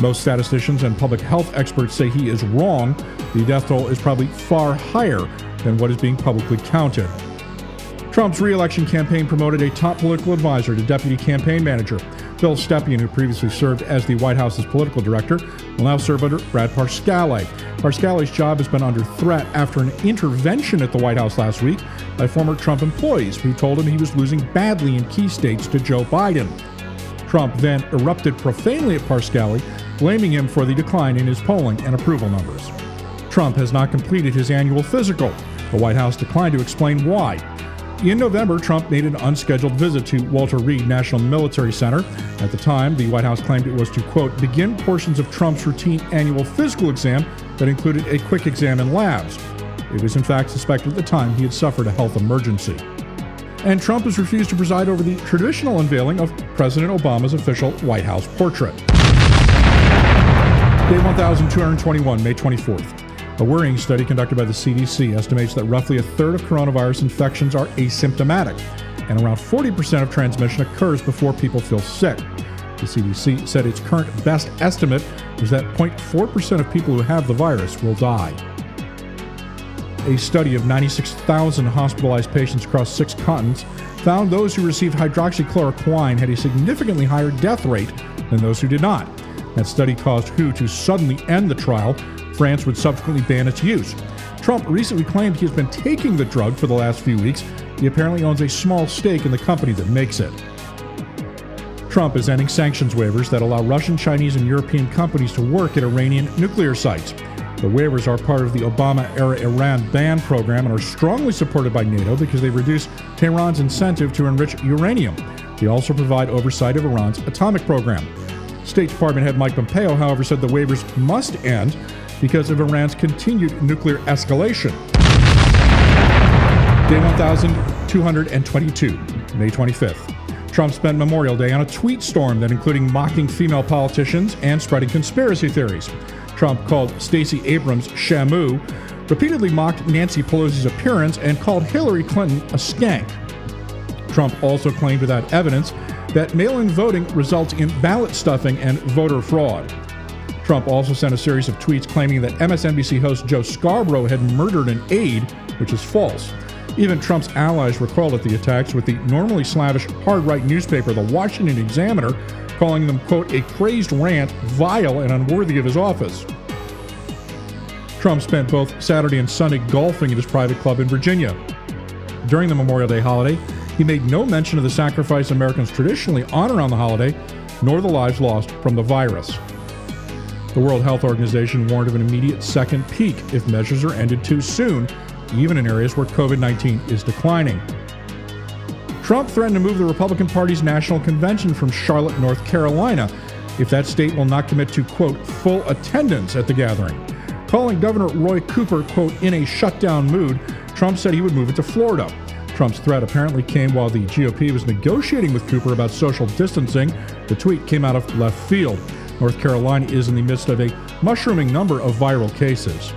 Most statisticians and public health experts say he is wrong. The death toll is probably far higher than what is being publicly counted. Trump's reelection campaign promoted a top political advisor to deputy campaign manager. Bill Stepien, who previously served as the White House's political director, will now serve under Brad Parscale. Parscale's job has been under threat after an intervention at the White House last week by former Trump employees who told him he was losing badly in key states to Joe Biden. Trump then erupted profanely at Parscale, blaming him for the decline in his polling and approval numbers. Trump has not completed his annual physical. The White House declined to explain why. In November, Trump made an unscheduled visit to Walter Reed National Military Center. At the time, the White House claimed it was to, quote, begin portions of Trump's routine annual physical exam that included a quick exam in labs. It was, in fact, suspected at the time he had suffered a health emergency. And Trump has refused to preside over the traditional unveiling of President Obama's official White House portrait. Day 1221, May 24th. A worrying study conducted by the CDC estimates that roughly a third of coronavirus infections are asymptomatic, and around 40% of transmission occurs before people feel sick. The CDC said its current best estimate is that 0.4% of people who have the virus will die. A study of 96,000 hospitalized patients across six continents found those who received hydroxychloroquine had a significantly higher death rate than those who did not. That study caused WHO to suddenly end the trial France would subsequently ban its use. Trump recently claimed he has been taking the drug for the last few weeks. He apparently owns a small stake in the company that makes it. Trump is ending sanctions waivers that allow Russian, Chinese, and European companies to work at Iranian nuclear sites. The waivers are part of the Obama era Iran ban program and are strongly supported by NATO because they reduce Tehran's incentive to enrich uranium. They also provide oversight of Iran's atomic program. State Department head Mike Pompeo, however, said the waivers must end because of Iran's continued nuclear escalation. Day 1222, May 25th. Trump spent Memorial Day on a tweet storm that included mocking female politicians and spreading conspiracy theories. Trump called Stacey Abrams Shamu, repeatedly mocked Nancy Pelosi's appearance, and called Hillary Clinton a skank. Trump also claimed without evidence that mail in voting results in ballot stuffing and voter fraud. Trump also sent a series of tweets claiming that MSNBC host Joe Scarborough had murdered an aide, which is false. Even Trump's allies recalled at the attacks, with the normally slavish hard right newspaper, The Washington Examiner, calling them, quote, a crazed rant, vile, and unworthy of his office. Trump spent both Saturday and Sunday golfing at his private club in Virginia. During the Memorial Day holiday, he made no mention of the sacrifice Americans traditionally honor on the holiday, nor the lives lost from the virus. The World Health Organization warned of an immediate second peak if measures are ended too soon, even in areas where COVID 19 is declining. Trump threatened to move the Republican Party's national convention from Charlotte, North Carolina, if that state will not commit to, quote, full attendance at the gathering. Calling Governor Roy Cooper, quote, in a shutdown mood, Trump said he would move it to Florida. Trump's threat apparently came while the GOP was negotiating with Cooper about social distancing. The tweet came out of left field. North Carolina is in the midst of a mushrooming number of viral cases.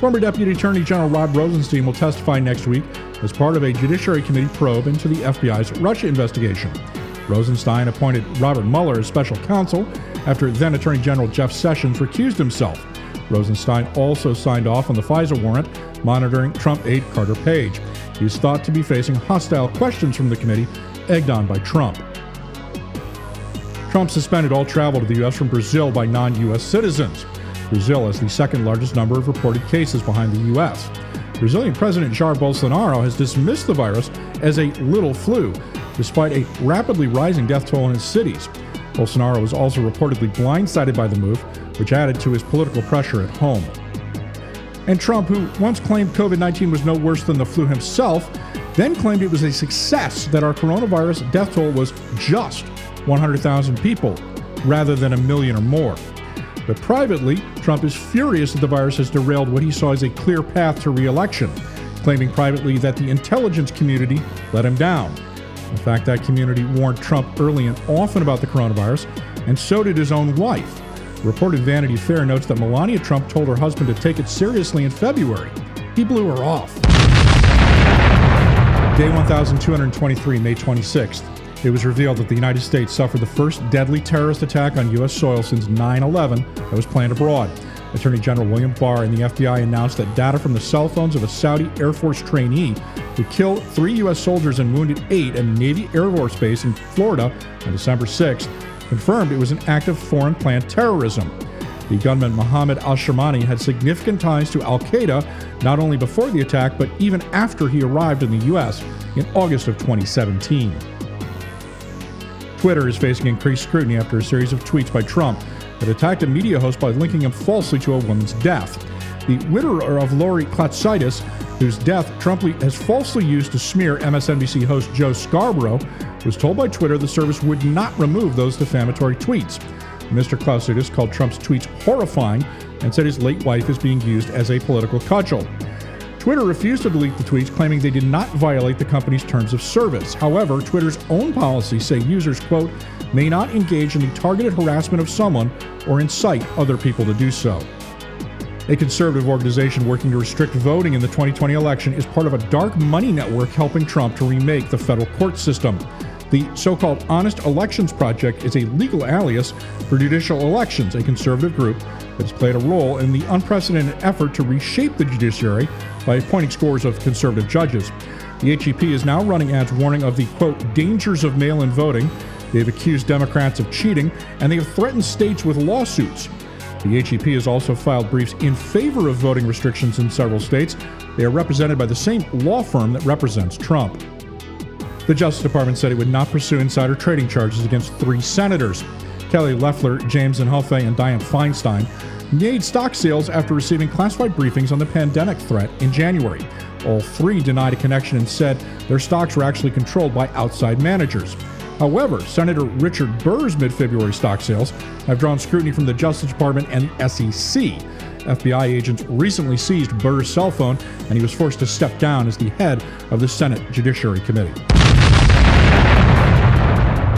Former Deputy Attorney General Rod Rosenstein will testify next week as part of a Judiciary Committee probe into the FBI's Russia investigation. Rosenstein appointed Robert Mueller as special counsel after then Attorney General Jeff Sessions recused himself. Rosenstein also signed off on the FISA warrant monitoring Trump aide Carter Page. He is thought to be facing hostile questions from the committee, egged on by Trump. Trump suspended all travel to the U.S. from Brazil by non U.S. citizens. Brazil has the second largest number of reported cases behind the U.S. Brazilian President Jair Bolsonaro has dismissed the virus as a little flu, despite a rapidly rising death toll in his cities. Bolsonaro was also reportedly blindsided by the move, which added to his political pressure at home. And Trump, who once claimed COVID 19 was no worse than the flu himself, then claimed it was a success that our coronavirus death toll was just 100,000 people rather than a million or more. But privately, Trump is furious that the virus has derailed what he saw as a clear path to re election, claiming privately that the intelligence community let him down. In fact, that community warned Trump early and often about the coronavirus, and so did his own wife. Reported Vanity Fair notes that Melania Trump told her husband to take it seriously in February. He blew her off. Day 1223, May 26th. It was revealed that the United States suffered the first deadly terrorist attack on U.S. soil since 9 11 that was planned abroad. Attorney General William Barr and the FBI announced that data from the cell phones of a Saudi Air Force trainee who killed three U.S. soldiers and wounded eight at a Navy Air Force base in Florida on December 6 confirmed it was an act of foreign planned terrorism. The gunman Mohammed al Shamrani had significant ties to Al Qaeda not only before the attack, but even after he arrived in the U.S. in August of 2017. Twitter is facing increased scrutiny after a series of tweets by Trump that attacked a media host by linking him falsely to a woman's death. The widower of Lori Klausutis, whose death Trump has falsely used to smear MSNBC host Joe Scarborough, was told by Twitter the service would not remove those defamatory tweets. Mr. Klausutis called Trump's tweets horrifying and said his late wife is being used as a political cudgel. Twitter refused to delete the tweets, claiming they did not violate the company's terms of service. However, Twitter's own policies say users, quote, may not engage in the targeted harassment of someone or incite other people to do so. A conservative organization working to restrict voting in the 2020 election is part of a dark money network helping Trump to remake the federal court system. The so called Honest Elections Project is a legal alias for Judicial Elections, a conservative group that has played a role in the unprecedented effort to reshape the judiciary by appointing scores of conservative judges. The HEP is now running ads warning of the quote dangers of mail in voting. They've accused Democrats of cheating, and they have threatened states with lawsuits. The HEP has also filed briefs in favor of voting restrictions in several states. They are represented by the same law firm that represents Trump. The Justice Department said it would not pursue insider trading charges against three senators. Kelly Loeffler, James Inhofe, and Dianne Feinstein made stock sales after receiving classified briefings on the pandemic threat in January. All three denied a connection and said their stocks were actually controlled by outside managers. However, Senator Richard Burr's mid February stock sales have drawn scrutiny from the Justice Department and SEC. FBI agents recently seized Burr's cell phone, and he was forced to step down as the head of the Senate Judiciary Committee.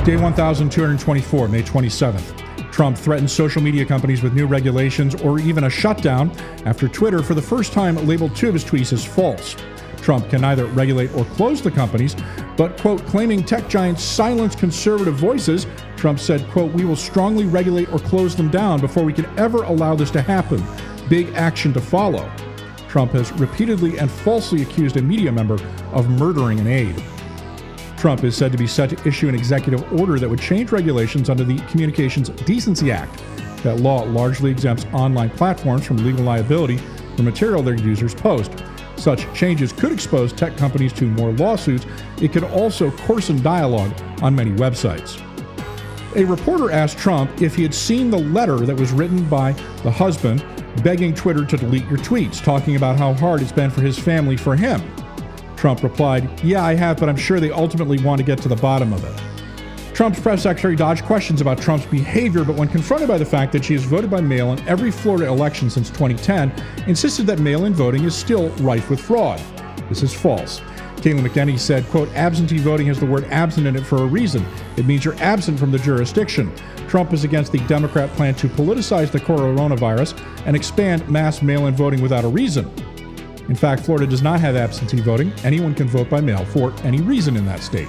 Day 1224, May 27th. Trump threatens social media companies with new regulations or even a shutdown after Twitter, for the first time, labeled two of his tweets as false. Trump can neither regulate or close the companies, but, quote, claiming tech giants silence conservative voices, Trump said, quote, we will strongly regulate or close them down before we can ever allow this to happen. Big action to follow. Trump has repeatedly and falsely accused a media member of murdering an aide. Trump is said to be set to issue an executive order that would change regulations under the Communications Decency Act. That law largely exempts online platforms from legal liability for material their users post. Such changes could expose tech companies to more lawsuits. It could also coarsen dialogue on many websites. A reporter asked Trump if he had seen the letter that was written by the husband begging Twitter to delete your tweets, talking about how hard it's been for his family for him. Trump replied, Yeah, I have, but I'm sure they ultimately want to get to the bottom of it. Trump's press secretary dodged questions about Trump's behavior, but when confronted by the fact that she has voted by mail in every Florida election since 2010, insisted that mail in voting is still rife with fraud. This is false. Kayleigh McEnany said, quote, absentee voting has the word absent in it for a reason. It means you're absent from the jurisdiction. Trump is against the Democrat plan to politicize the coronavirus and expand mass mail in voting without a reason. In fact, Florida does not have absentee voting. Anyone can vote by mail for any reason in that state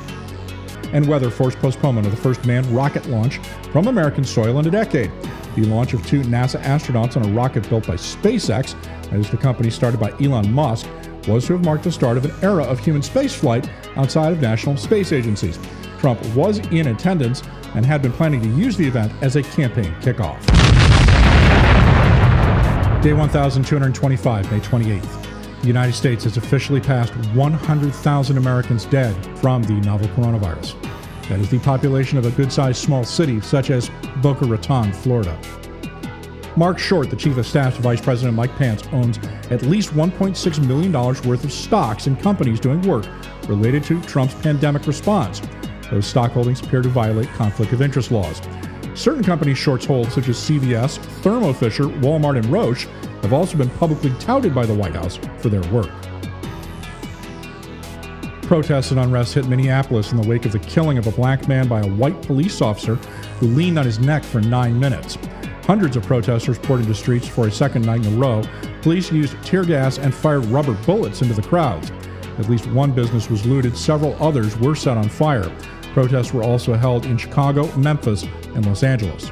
and weather forced postponement of the first manned rocket launch from American soil in a decade. The launch of two NASA astronauts on a rocket built by SpaceX, that is the company started by Elon Musk, was to have marked the start of an era of human spaceflight outside of national space agencies. Trump was in attendance and had been planning to use the event as a campaign kickoff. Day 1225, May 28th the United States has officially passed 100,000 Americans dead from the novel coronavirus. That is the population of a good sized small city such as Boca Raton, Florida. Marc Short, the chief of staff to Vice President Mike Pence, owns at least $1.6 million worth of stocks in companies doing work related to Trump's pandemic response. Those stock holdings appear to violate conflict of interest laws. Certain companies Shorts hold, such as CVS, Thermo Fisher, Walmart, and Roche, have also been publicly touted by the White House for their work. Protests and unrest hit Minneapolis in the wake of the killing of a black man by a white police officer who leaned on his neck for nine minutes. Hundreds of protesters poured into streets for a second night in a row. Police used tear gas and fired rubber bullets into the crowds. At least one business was looted, several others were set on fire. Protests were also held in Chicago, Memphis, and Los Angeles.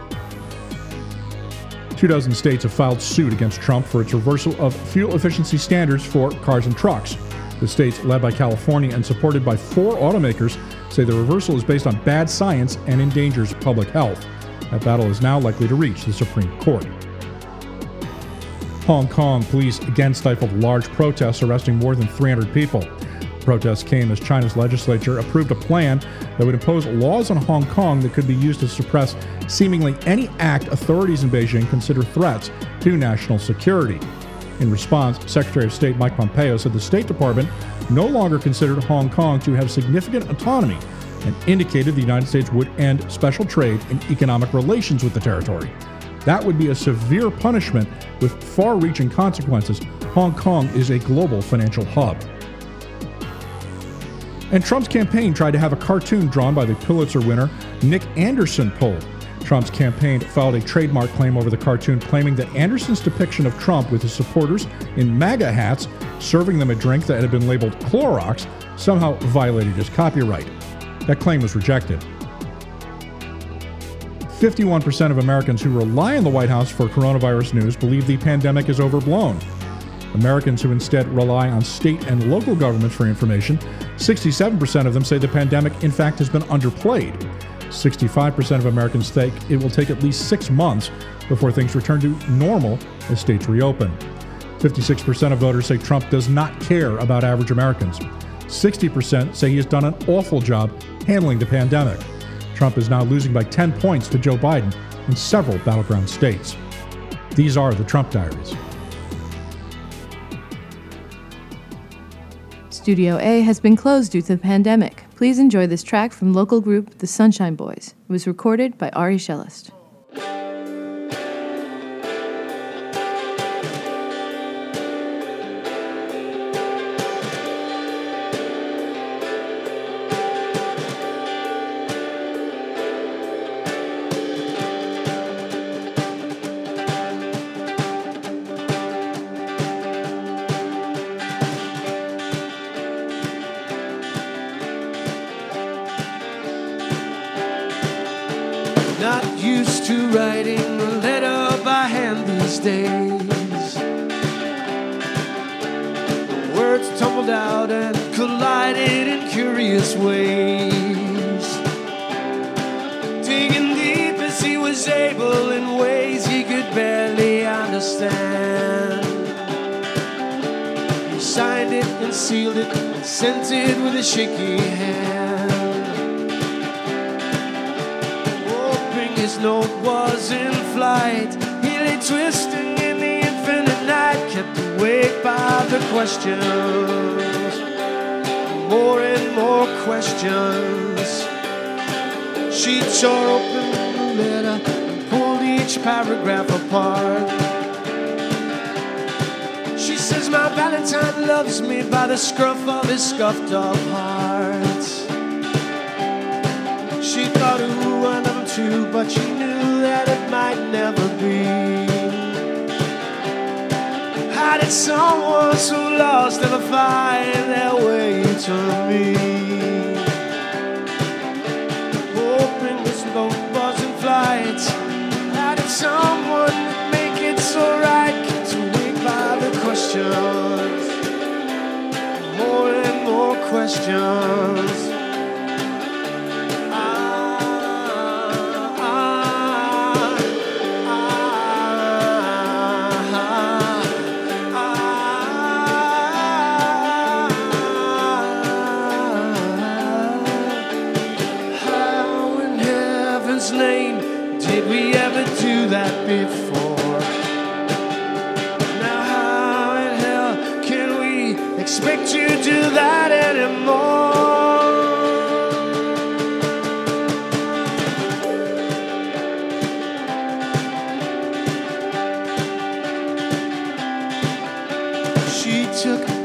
Two dozen states have filed suit against Trump for its reversal of fuel efficiency standards for cars and trucks. The states, led by California and supported by four automakers, say the reversal is based on bad science and endangers public health. That battle is now likely to reach the Supreme Court. Hong Kong police again stifled large protests, arresting more than 300 people. Protests came as China's legislature approved a plan that would impose laws on Hong Kong that could be used to suppress seemingly any act authorities in Beijing consider threats to national security. In response, Secretary of State Mike Pompeo said the State Department no longer considered Hong Kong to have significant autonomy and indicated the United States would end special trade and economic relations with the territory. That would be a severe punishment with far reaching consequences. Hong Kong is a global financial hub. And Trump's campaign tried to have a cartoon drawn by the Pulitzer winner Nick Anderson pulled. Trump's campaign filed a trademark claim over the cartoon, claiming that Anderson's depiction of Trump with his supporters in MAGA hats serving them a drink that had been labeled Clorox somehow violated his copyright. That claim was rejected. 51% of Americans who rely on the White House for coronavirus news believe the pandemic is overblown. Americans who instead rely on state and local governments for information, 67% of them say the pandemic, in fact, has been underplayed. 65% of Americans think it will take at least six months before things return to normal as states reopen. 56% of voters say Trump does not care about average Americans. 60% say he has done an awful job handling the pandemic. Trump is now losing by 10 points to Joe Biden in several battleground states. These are the Trump Diaries. Studio A has been closed due to the pandemic. Please enjoy this track from local group The Sunshine Boys. It was recorded by Ari Shellist. Curious ways. Digging deep as he was able in ways he could barely understand. He signed it and sealed it and sent it with a shaky hand. hoping his note was in flight. He lay twisting in the infinite night, kept awake by the questions. More and more questions. She tore open the letter and pulled each paragraph apart. She says, My Valentine loves me by the scruff of his scuffed up heart. She thought, ooh, I love him too, but she knew that it might never be. How did someone so lost ever find their way to me? Hoping. How did someone make it so right? The questions. More and more questions.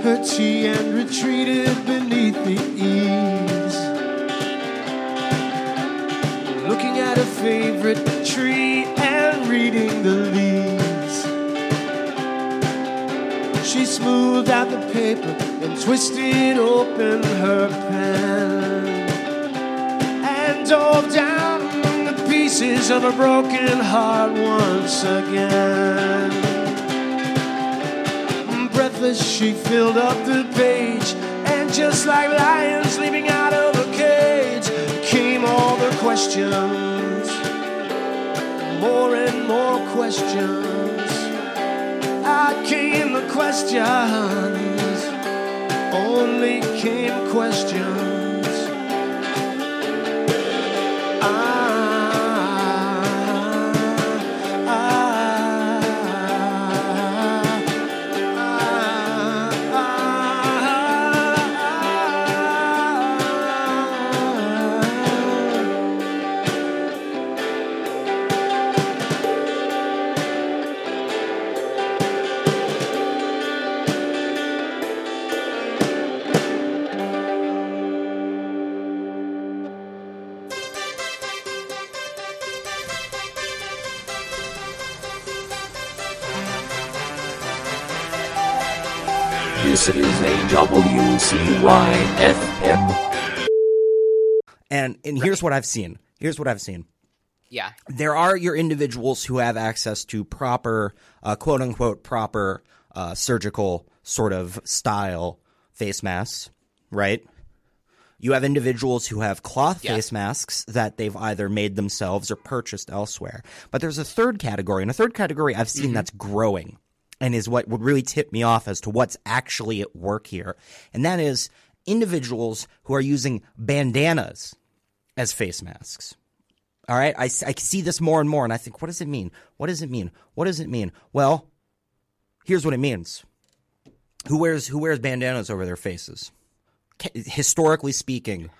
Her tea and retreated beneath the eaves. Looking at her favorite tree and reading the leaves. She smoothed out the paper and twisted open her pen. And dove down the pieces of a broken heart once again. She filled up the page, and just like lions leaping out of a cage, came all the questions. More and more questions. Out came the questions. Only came questions. WCY FM. And and here's what I've seen. Here's what I've seen. Yeah. There are your individuals who have access to proper, uh, quote unquote, proper uh, surgical sort of style face masks, right? You have individuals who have cloth Yeah. face masks that they've either made themselves or purchased elsewhere. But there's a third category, and a third category I've seen that's growing and is what would really tip me off as to what's actually at work here. And that is individuals who are using bandanas as face masks. All right, I see this more and more, and I think, what does it mean? What does it mean? What does it mean? Well, here's what it means. Who wears who wears bandanas over their faces? Historically speaking,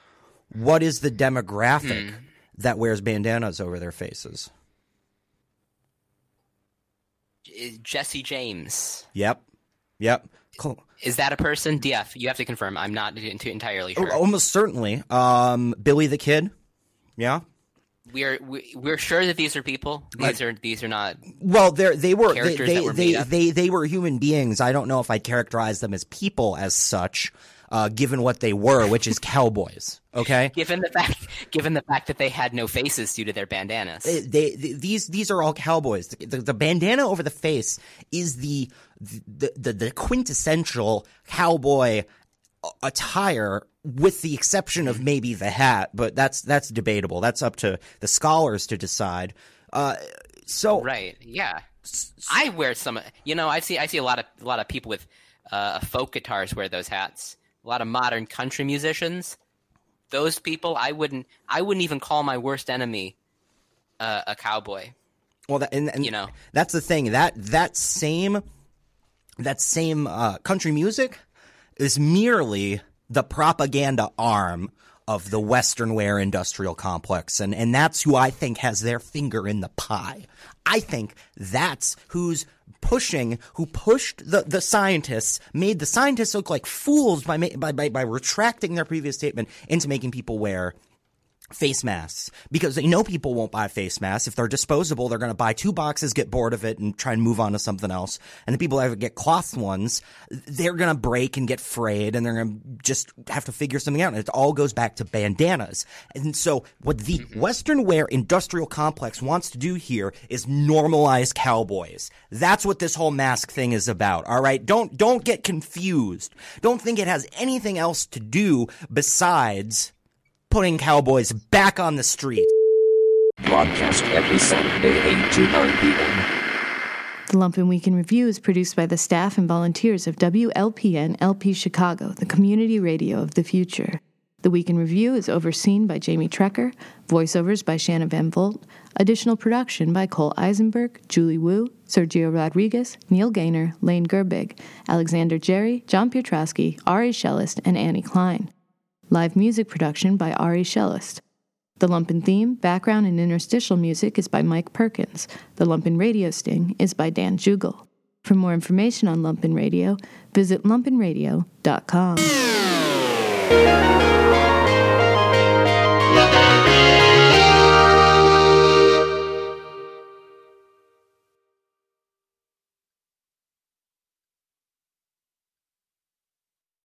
what is the demographic Hmm. that wears bandanas over their faces? Is Jesse James. Yep. Yep. Cool. Is that a person? DF, you have to confirm. I'm not ent- entirely sure. Oh, Almost certainly. Um, Billy the Kid. Yeah. We're we, we're sure that these are people. These are these are not. Well, they're, they were they Characters they that were they, they, they were human beings. I don't know if I'd characterize them as people as such, uh, given what they were, which is cowboys. Okay. *laughs* Given the fact, given the fact that they had no faces due to their bandanas. They, they, these these are all cowboys. The, the, the bandana over the face is the the, the the quintessential cowboy attire, with the exception of maybe the hat. But that's that's debatable. That's up to the scholars to decide. Uh, so right, yeah. I wear some. You know, I see I see a lot of a lot of people with uh, folk guitars wear those hats. A lot of modern country musicians. Those people, I wouldn't. I wouldn't even call my worst enemy uh, a cowboy. Well, that, and, and You know. that's the thing that that same that same uh, country music is merely the propaganda arm of the Western wear industrial complex, and and that's who I think has their finger in the pie. I think that's who's pushing, who pushed the, the scientists, made the scientists look like fools by, by by by retracting their previous statement into making people wear face masks. Because they know people won't buy face masks. If they're disposable they're going to buy two boxes get bored of it and try and move on to something else. And the people that get cloth ones they're going to break and get frayed and they're going to just have to figure something out. And it all goes back to bandanas. And so what the mm-hmm. western wear industrial complex wants to do here is normalize cowboys. That's what this whole mask thing is about all right? Don't don't get confused. Don't think it has anything else to do besides putting cowboys back on the street. Broadcast every Saturday, 8 to 9 p.m. The Lumpen Week in Review is produced by the staff and volunteers of WLPN LP Chicago, the community radio of the future. The Week in Review is overseen by Jamie Trecker, voiceovers by Shanna Van Volt, additional production by Cole Eisenberg, Julie Wu, Sergio Rodriguez, Neil Gaynor, Lane Gerbig, Alexander Jerry, John Pietrowski, Ari Shellist, and Annie Klein. Live music production by Ari Shellist. The Lumpen theme, background, and interstitial music is by Mike Perkins. The Lumpen radio sting is by Dan Jugel. For more information on Lumpen Radio, visit lumpenradio.com.